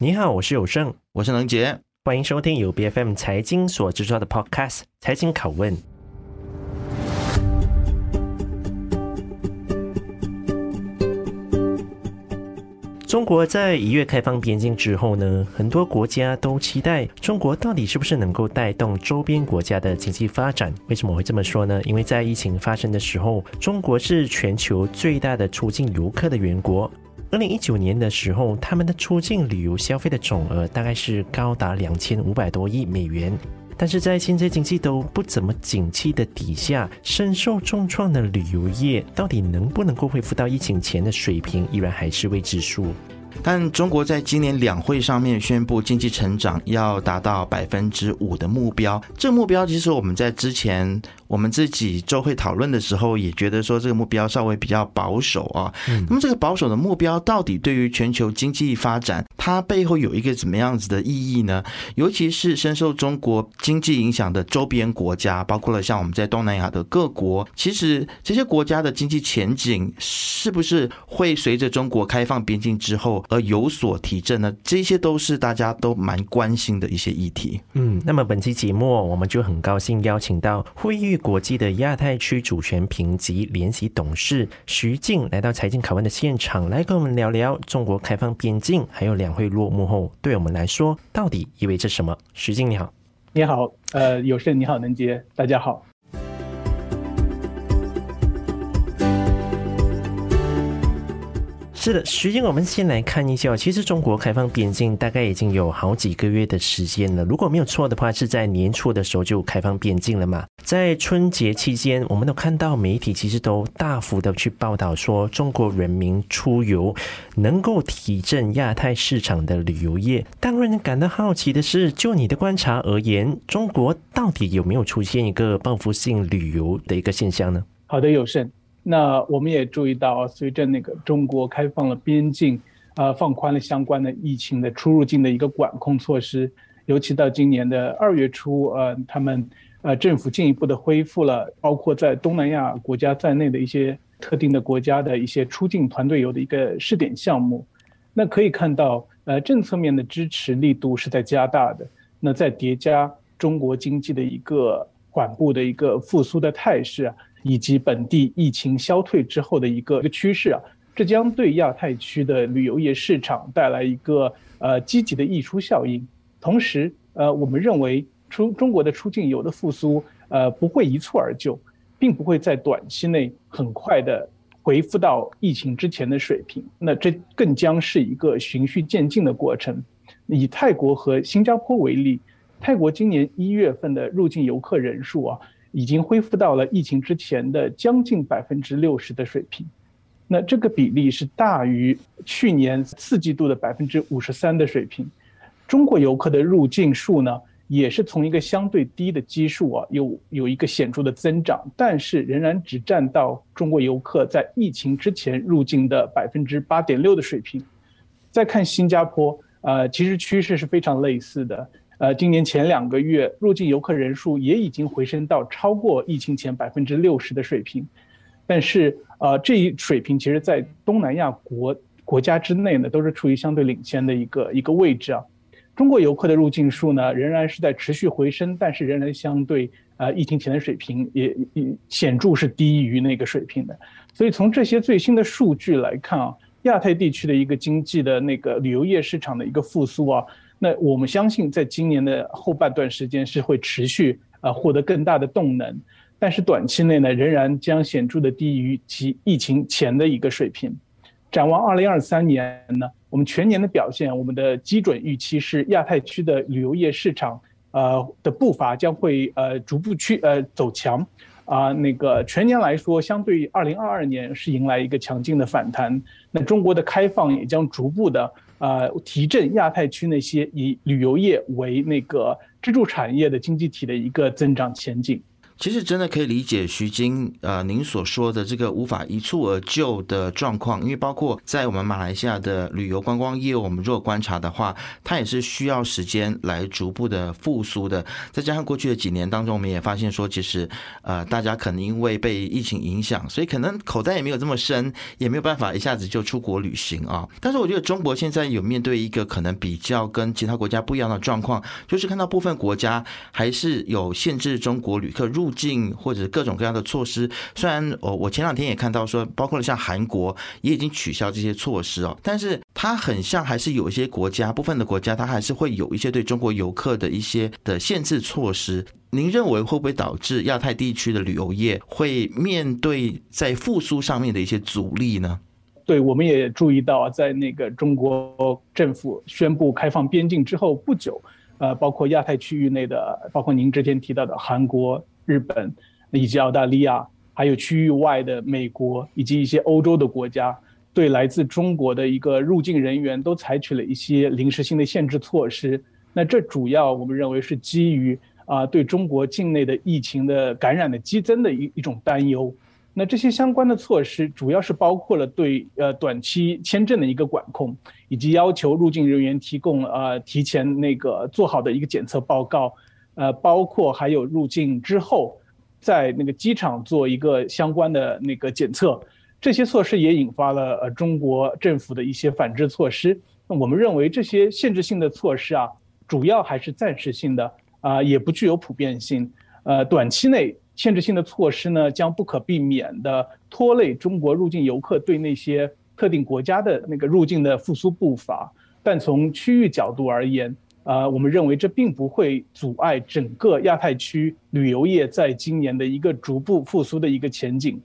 你好，我是有胜，我是能杰，欢迎收听由 BFM 财经所制作的 Podcast《财经拷问》。中国在一月开放边境之后呢，很多国家都期待中国到底是不是能够带动周边国家的经济发展？为什么会这么说呢？因为在疫情发生的时候，中国是全球最大的出境游客的源国。二零一九年的时候，他们的出境旅游消费的总额大概是高达两千五百多亿美元。但是在现在经济都不怎么景气的底下，深受重创的旅游业到底能不能够恢复到疫情前的水平，依然还是未知数。但中国在今年两会上面宣布经济成长要达到百分之五的目标，这个目标其实我们在之前我们自己周会讨论的时候也觉得说这个目标稍微比较保守啊。那么这个保守的目标到底对于全球经济发展，它背后有一个怎么样子的意义呢？尤其是深受中国经济影响的周边国家，包括了像我们在东南亚的各国，其实这些国家的经济前景是不是会随着中国开放边境之后而有所提振呢？这些都是大家都蛮关心的一些议题。嗯，那么本期节目我们就很高兴邀请到惠誉国际的亚太区主权评级联席董事徐静来到财经拷问的现场，来跟我们聊聊中国开放边境，还有两会落幕后对我们来说到底意味着什么？徐静你好，你好，呃，有事你好，能杰，大家好。是的，徐静，我们先来看一下。其实中国开放边境大概已经有好几个月的时间了。如果没有错的话，是在年初的时候就开放边境了嘛。在春节期间，我们都看到媒体其实都大幅的去报道说，中国人民出游能够提振亚太市场的旅游业。但让人感到好奇的是，就你的观察而言，中国到底有没有出现一个报复性旅游的一个现象呢？好的，有胜。那我们也注意到，随着那个中国开放了边境，呃，放宽了相关的疫情的出入境的一个管控措施，尤其到今年的二月初，呃，他们呃政府进一步的恢复了包括在东南亚国家在内的一些特定的国家的一些出境团队游的一个试点项目。那可以看到，呃，政策面的支持力度是在加大的。那在叠加中国经济的一个缓步的一个复苏的态势啊。以及本地疫情消退之后的一个一个趋势啊，这将对亚太区的旅游业市场带来一个呃积极的溢出效应。同时，呃，我们认为出中国的出境游的复苏，呃，不会一蹴而就，并不会在短期内很快的恢复到疫情之前的水平。那这更将是一个循序渐进的过程。以泰国和新加坡为例，泰国今年一月份的入境游客人数啊。已经恢复到了疫情之前的将近百分之六十的水平，那这个比例是大于去年四季度的百分之五十三的水平。中国游客的入境数呢，也是从一个相对低的基数啊，有有一个显著的增长，但是仍然只占到中国游客在疫情之前入境的百分之八点六的水平。再看新加坡，呃，其实趋势是非常类似的。呃，今年前两个月入境游客人数也已经回升到超过疫情前百分之六十的水平，但是呃，这一水平其实，在东南亚国国家之内呢，都是处于相对领先的一个一个位置啊。中国游客的入境数呢，仍然是在持续回升，但是仍然相对呃疫情前的水平也也显著是低于那个水平的。所以从这些最新的数据来看啊，亚太地区的一个经济的那个旅游业市场的一个复苏啊。那我们相信，在今年的后半段时间是会持续呃获得更大的动能，但是短期内呢，仍然将显著的低于其疫情前的一个水平。展望二零二三年呢，我们全年的表现，我们的基准预期是亚太区的旅游业市场呃的步伐将会呃逐步去呃走强啊，那个全年来说，相对于二零二二年是迎来一个强劲的反弹。那中国的开放也将逐步的。呃，提振亚太区那些以旅游业为那个支柱产业的经济体的一个增长前景。其实真的可以理解徐晶呃您所说的这个无法一蹴而就的状况，因为包括在我们马来西亚的旅游观光业，我们若观察的话，它也是需要时间来逐步的复苏的。再加上过去的几年当中，我们也发现说，其实呃大家可能因为被疫情影响，所以可能口袋也没有这么深，也没有办法一下子就出国旅行啊。但是我觉得中国现在有面对一个可能比较跟其他国家不一样的状况，就是看到部分国家还是有限制中国旅客入境或者各种各样的措施。虽然我我前两天也看到说，包括了像韩国也已经取消这些措施哦，但是它很像还是有一些国家，部分的国家它还是会有一些对中国游客的一些的限制措施。您认为会不会导致亚太地区的旅游业会面对在复苏上面的一些阻力呢？对，我们也注意到，在那个中国政府宣布开放边境之后不久，呃，包括亚太区域内的，包括您之前提到的韩国、日本以及澳大利亚，还有区域外的美国以及一些欧洲的国家，对来自中国的一个入境人员都采取了一些临时性的限制措施。那这主要我们认为是基于啊，对中国境内的疫情的感染的激增的一一种担忧。那这些相关的措施主要是包括了对呃短期签证的一个管控，以及要求入境人员提供呃提前那个做好的一个检测报告，呃，包括还有入境之后在那个机场做一个相关的那个检测，这些措施也引发了呃中国政府的一些反制措施。那我们认为这些限制性的措施啊，主要还是暂时性的啊，也不具有普遍性，呃，短期内。限制性的措施呢，将不可避免地拖累中国入境游客对那些特定国家的那个入境的复苏步伐。但从区域角度而言，呃，我们认为这并不会阻碍整个亚太区旅游业在今年的一个逐步复苏的一个前景。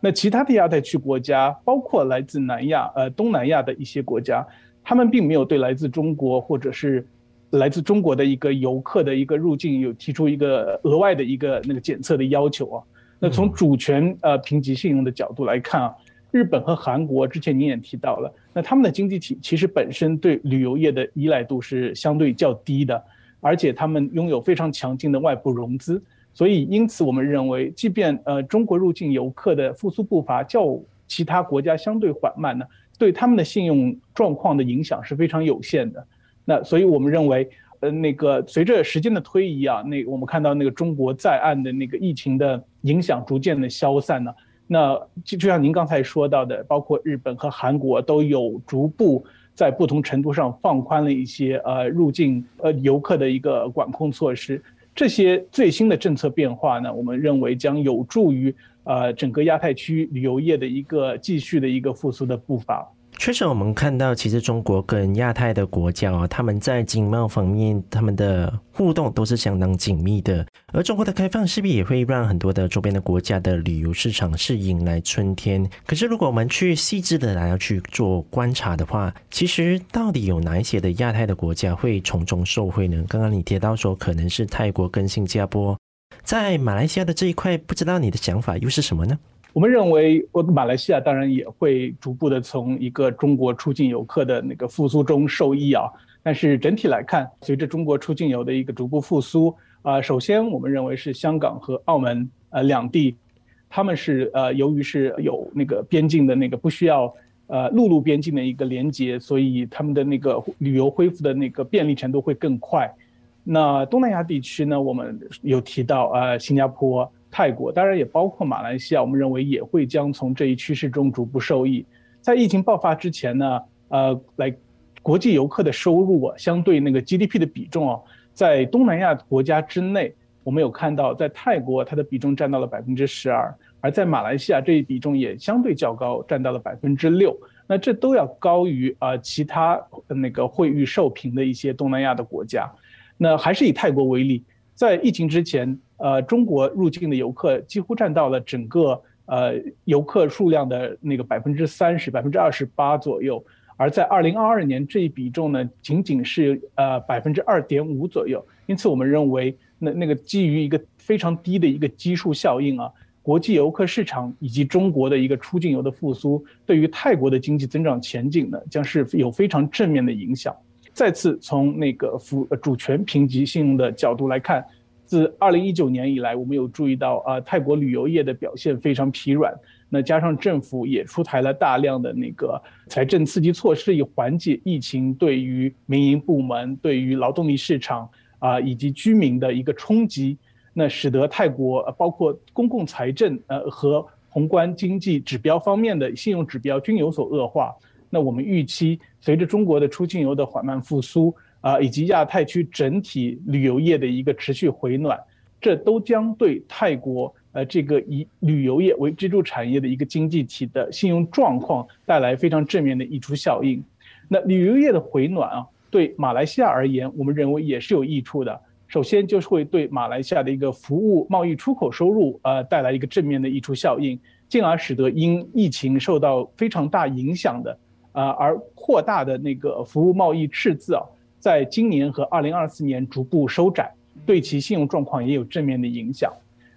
那其他的亚太区国家，包括来自南亚、呃东南亚的一些国家，他们并没有对来自中国或者是。来自中国的一个游客的一个入境有提出一个额外的一个那个检测的要求啊。那从主权呃评级信用的角度来看啊，日本和韩国之前您也提到了，那他们的经济体其实本身对旅游业的依赖度是相对较低的，而且他们拥有非常强劲的外部融资，所以因此我们认为，即便呃中国入境游客的复苏步伐较其他国家相对缓慢呢，对他们的信用状况的影响是非常有限的。那所以，我们认为，呃，那个随着时间的推移啊，那我们看到那个中国在岸的那个疫情的影响逐渐的消散呢。那就就像您刚才说到的，包括日本和韩国都有逐步在不同程度上放宽了一些呃入境呃游客的一个管控措施。这些最新的政策变化呢，我们认为将有助于呃整个亚太区旅游业的一个继续的一个复苏的步伐。确实，我们看到，其实中国跟亚太的国家哦，他们在经贸方面，他们的互动都是相当紧密的。而中国的开放势必也会让很多的周边的国家的旅游市场是迎来春天。可是，如果我们去细致的来要去做观察的话，其实到底有哪一些的亚太的国家会从中受惠呢？刚刚你提到说，可能是泰国跟新加坡，在马来西亚的这一块，不知道你的想法又是什么呢？我们认为，我马来西亚当然也会逐步的从一个中国出境游客的那个复苏中受益啊。但是整体来看，随着中国出境游的一个逐步复苏啊，首先我们认为是香港和澳门呃两地，他们是呃由于是有那个边境的那个不需要呃陆路边境的一个连接，所以他们的那个旅游恢复的那个便利程度会更快。那东南亚地区呢，我们有提到呃新加坡。泰国当然也包括马来西亚，我们认为也会将从这一趋势中逐步受益。在疫情爆发之前呢，呃，来国际游客的收入啊，相对那个 GDP 的比重啊，在东南亚国家之内，我们有看到，在泰国它的比重占到了百分之十二，而在马来西亚这一比重也相对较高，占到了百分之六。那这都要高于啊其他那个惠誉受评的一些东南亚的国家。那还是以泰国为例，在疫情之前。呃，中国入境的游客几乎占到了整个呃游客数量的那个百分之三十、百分之二十八左右，而在二零二二年这一比重呢，仅仅是呃百分之二点五左右。因此，我们认为那那个基于一个非常低的一个基数效应啊，国际游客市场以及中国的一个出境游的复苏，对于泰国的经济增长前景呢，将是有非常正面的影响。再次从那个主主权评级信用的角度来看。自二零一九年以来，我们有注意到啊，泰国旅游业的表现非常疲软。那加上政府也出台了大量的那个财政刺激措施，以缓解疫情对于民营部门、对于劳动力市场啊以及居民的一个冲击。那使得泰国包括公共财政呃和宏观经济指标方面的信用指标均有所恶化。那我们预期，随着中国的出境游的缓慢复苏。啊，以及亚太区整体旅游业的一个持续回暖，这都将对泰国呃这个以旅游业为支柱产业的一个经济体的信用状况带来非常正面的溢出效应。那旅游业的回暖啊，对马来西亚而言，我们认为也是有益处的。首先就是会对马来西亚的一个服务贸易出口收入呃带来一个正面的溢出效应，进而使得因疫情受到非常大影响的啊而扩大的那个服务贸易赤字啊。在今年和二零二四年逐步收窄，对其信用状况也有正面的影响。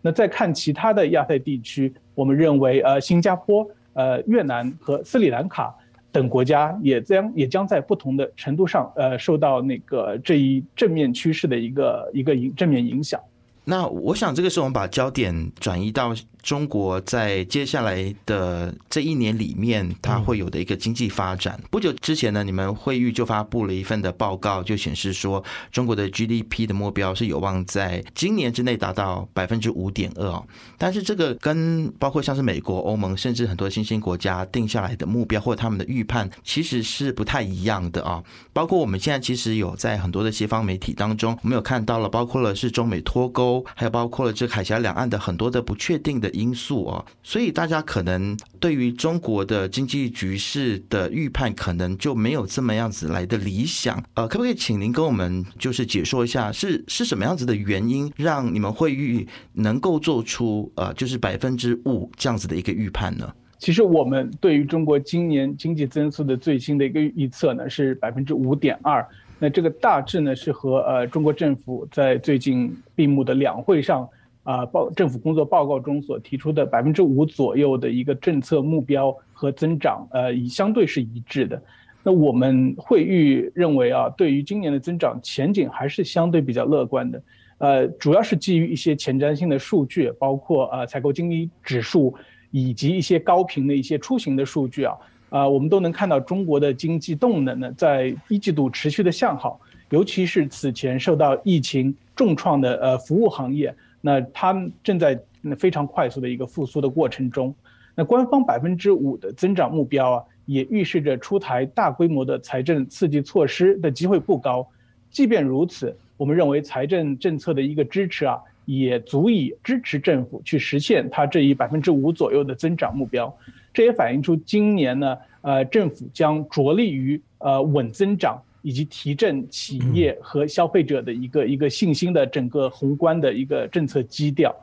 那再看其他的亚太地区，我们认为，呃，新加坡、呃，越南和斯里兰卡等国家也将也将在不同的程度上，呃，受到那个这一正面趋势的一个一个影正面影响。那我想，这个时候我们把焦点转移到。中国在接下来的这一年里面，它会有的一个经济发展。不久之前呢，你们会议就发布了一份的报告，就显示说，中国的 GDP 的目标是有望在今年之内达到百分之五点二。但是这个跟包括像是美国、欧盟，甚至很多新兴国家定下来的目标或者他们的预判，其实是不太一样的啊。包括我们现在其实有在很多的西方媒体当中，我们有看到了，包括了是中美脱钩，还有包括了这海峡两岸的很多的不确定的。因素啊，所以大家可能对于中国的经济局势的预判，可能就没有这么样子来的理想。呃，可不可以请您跟我们就是解说一下，是是什么样子的原因，让你们会预能够做出呃，就是百分之五这样子的一个预判呢？其实我们对于中国今年经济增速的最新的一个预测呢，是百分之五点二。那这个大致呢，是和呃中国政府在最近闭幕的两会上。啊，报政府工作报告中所提出的百分之五左右的一个政策目标和增长，呃，已相对是一致的。那我们会预认为啊，对于今年的增长前景还是相对比较乐观的。呃，主要是基于一些前瞻性的数据，包括呃采购经理指数以及一些高频的一些出行的数据啊，啊，我们都能看到中国的经济动能呢，在一季度持续的向好，尤其是此前受到疫情重创的呃服务行业。那它正在非常快速的一个复苏的过程中，那官方百分之五的增长目标啊，也预示着出台大规模的财政刺激措施的机会不高。即便如此，我们认为财政政策的一个支持啊，也足以支持政府去实现它这一百分之五左右的增长目标。这也反映出今年呢，呃，政府将着力于呃稳增长。以及提振企业和消费者的一个一个信心的整个宏观的一个政策基调，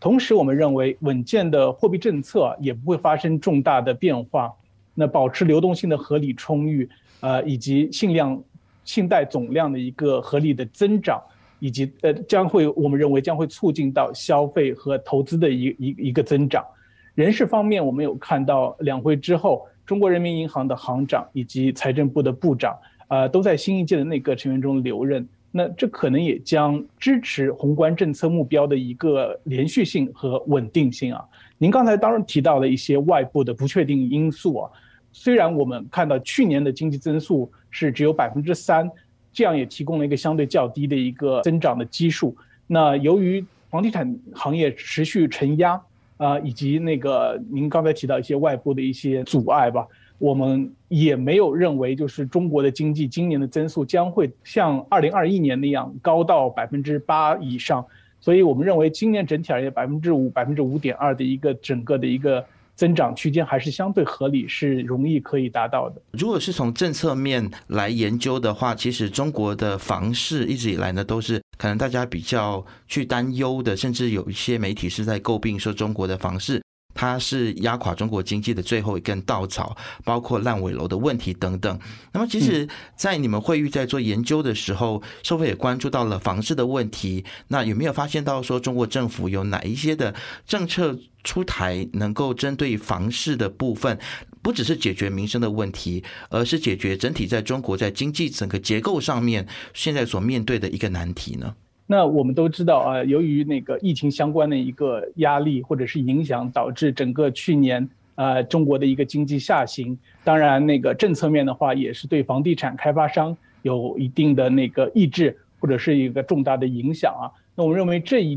同时我们认为稳健的货币政策也不会发生重大的变化，那保持流动性的合理充裕，呃，以及信量信贷总量的一个合理的增长，以及呃将会我们认为将会促进到消费和投资的一一一个增长。人事方面，我们有看到两会之后，中国人民银行的行长以及财政部的部长。呃，都在新一届的内阁成员中留任，那这可能也将支持宏观政策目标的一个连续性和稳定性啊。您刚才当然提到了一些外部的不确定因素啊，虽然我们看到去年的经济增速是只有百分之三，这样也提供了一个相对较低的一个增长的基数。那由于房地产行业持续承压啊，以及那个您刚才提到一些外部的一些阻碍吧。我们也没有认为，就是中国的经济今年的增速将会像二零二一年那样高到百分之八以上，所以我们认为今年整体而言百分之五、百分之五点二的一个整个的一个增长区间还是相对合理，是容易可以达到的。如果是从政策面来研究的话，其实中国的房市一直以来呢都是可能大家比较去担忧的，甚至有一些媒体是在诟病说中国的房市。它是压垮中国经济的最后一根稻草，包括烂尾楼的问题等等。那么，其实，在你们会议在做研究的时候，社会也关注到了房市的问题？那有没有发现到说，中国政府有哪一些的政策出台，能够针对房市的部分，不只是解决民生的问题，而是解决整体在中国在经济整个结构上面现在所面对的一个难题呢？那我们都知道啊，由于那个疫情相关的一个压力或者是影响，导致整个去年啊中国的一个经济下行。当然，那个政策面的话，也是对房地产开发商有一定的那个抑制或者是一个重大的影响啊。那我们认为这一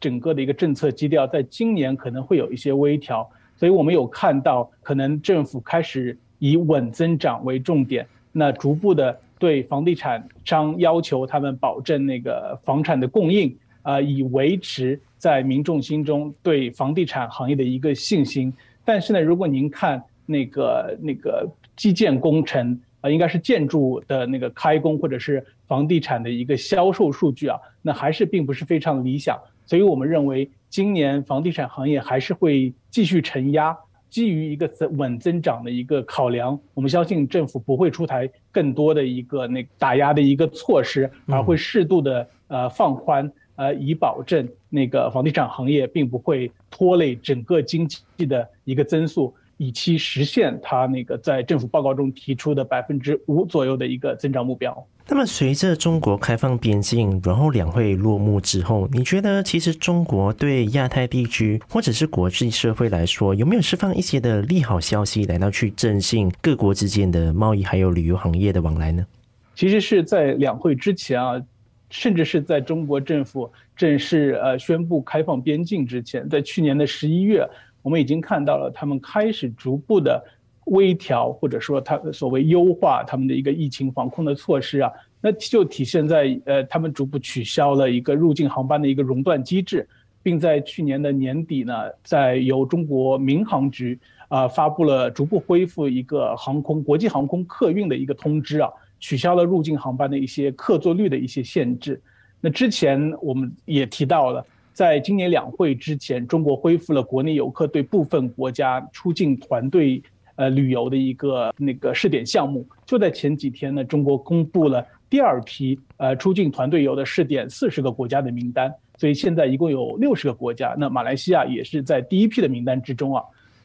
整个的一个政策基调，在今年可能会有一些微调，所以我们有看到可能政府开始以稳增长为重点，那逐步的。对房地产商要求他们保证那个房产的供应，啊，以维持在民众心中对房地产行业的一个信心。但是呢，如果您看那个那个基建工程啊，应该是建筑的那个开工或者是房地产的一个销售数据啊，那还是并不是非常理想。所以我们认为今年房地产行业还是会继续承压。基于一个稳增长的一个考量，我们相信政府不会出台更多的一个那打压的一个措施，而会适度的呃放宽，呃以保证那个房地产行业并不会拖累整个经济的一个增速。以期实现它那个在政府报告中提出的百分之五左右的一个增长目标。那么，随着中国开放边境，然后两会落幕之后，你觉得其实中国对亚太地区或者是国际社会来说，有没有释放一些的利好消息，来到去振兴各国之间的贸易还有旅游行业的往来呢？其实是在两会之前啊，甚至是在中国政府正式呃宣布开放边境之前，在去年的十一月。我们已经看到了，他们开始逐步的微调，或者说他所谓优化他们的一个疫情防控的措施啊，那就体现在呃，他们逐步取消了一个入境航班的一个熔断机制，并在去年的年底呢，在由中国民航局啊发布了逐步恢复一个航空国际航空客运的一个通知啊，取消了入境航班的一些客座率的一些限制。那之前我们也提到了。在今年两会之前，中国恢复了国内游客对部分国家出境团队呃旅游的一个那个试点项目。就在前几天呢，中国公布了第二批呃出境团队游的试点四十个国家的名单。所以现在一共有六十个国家，那马来西亚也是在第一批的名单之中啊。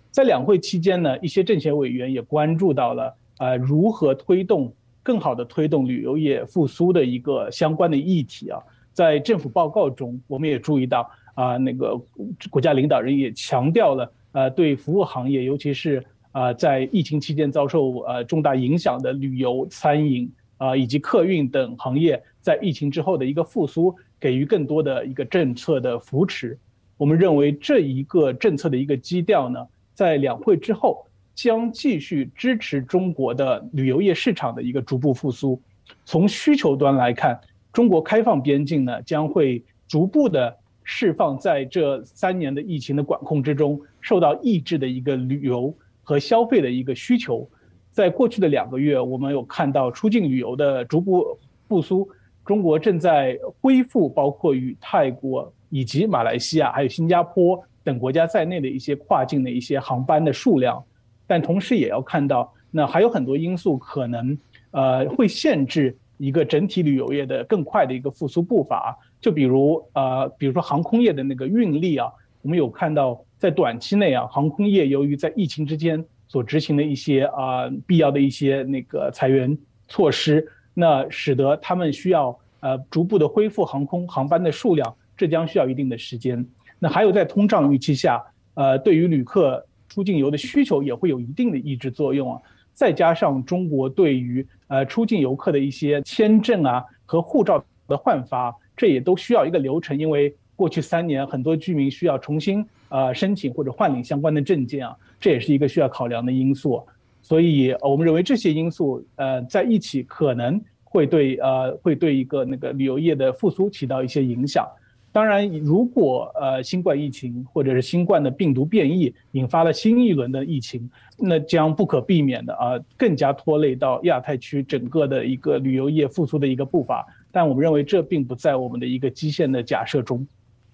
在两会期间呢，一些政协委员也关注到了呃如何推动更好的推动旅游业复苏的一个相关的议题啊。在政府报告中，我们也注意到啊，那个国家领导人也强调了，呃，对服务行业，尤其是啊，在疫情期间遭受呃重大影响的旅游、餐饮啊以及客运等行业，在疫情之后的一个复苏，给予更多的一个政策的扶持。我们认为这一个政策的一个基调呢，在两会之后将继续支持中国的旅游业市场的一个逐步复苏。从需求端来看，中国开放边境呢，将会逐步的释放在这三年的疫情的管控之中受到抑制的一个旅游和消费的一个需求。在过去的两个月，我们有看到出境旅游的逐步复苏，中国正在恢复包括与泰国以及马来西亚还有新加坡等国家在内的一些跨境的一些航班的数量，但同时也要看到，那还有很多因素可能呃会限制。一个整体旅游业的更快的一个复苏步伐，就比如呃，比如说航空业的那个运力啊，我们有看到在短期内啊，航空业由于在疫情之间所执行的一些啊必要的一些那个裁员措施，那使得他们需要呃逐步的恢复航空航班的数量，这将需要一定的时间。那还有在通胀预期下，呃，对于旅客出境游的需求也会有一定的抑制作用啊。再加上中国对于呃出境游客的一些签证啊和护照的换发，这也都需要一个流程，因为过去三年很多居民需要重新呃申请或者换领相关的证件啊，这也是一个需要考量的因素。所以我们认为这些因素呃在一起可能会对呃会对一个那个旅游业的复苏起到一些影响。当然，如果呃新冠疫情或者是新冠的病毒变异引发了新一轮的疫情，那将不可避免的啊更加拖累到亚太区整个的一个旅游业复苏的一个步伐。但我们认为这并不在我们的一个基线的假设中。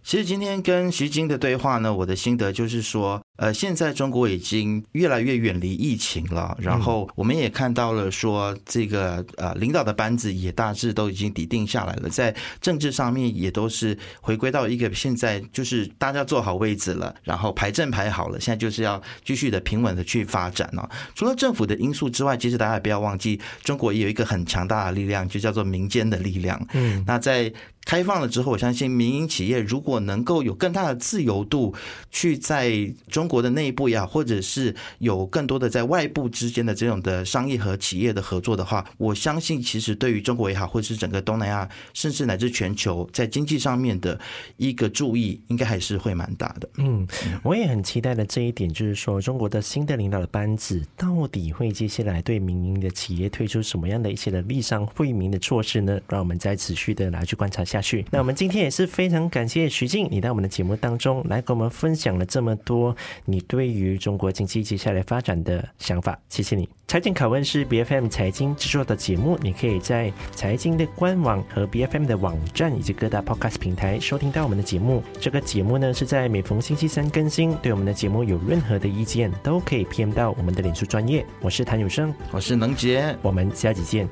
其实今天跟徐晶的对话呢，我的心得就是说，呃，现在中国已经越来越远离疫情了，然后我们也看到了说这个呃领导的班子也大致都已经底定下来了，在政治上面也都是回归到一个现在就是大家坐好位置了，然后排阵排好了，现在就是要继续的平稳的去发展了。除了政府的因素之外，其实大家也不要忘记，中国也有一个很强大的力量，就叫做民间的力量。嗯，那在。开放了之后，我相信民营企业如果能够有更大的自由度，去在中国的内部呀，或者是有更多的在外部之间的这种的商业和企业的合作的话，我相信其实对于中国也好，或者是整个东南亚，甚至乃至全球，在经济上面的一个注意，应该还是会蛮大的。嗯，我也很期待的这一点，就是说中国的新的领导的班子到底会接下来对民营的企业推出什么样的一些的利商惠民的措施呢？让我们再持续的来去观察下。去，那我们今天也是非常感谢徐静，你到我们的节目当中来跟我们分享了这么多你对于中国经济接下来发展的想法，谢谢你。财经拷问是 BFM 财经制作的节目，你可以在财经的官网和 BFM 的网站以及各大 Podcast 平台收听到我们的节目。这个节目呢是在每逢星期三更新。对我们的节目有任何的意见，都可以 PM 到我们的脸书专业。我是谭永生，我是能杰，我们下集见。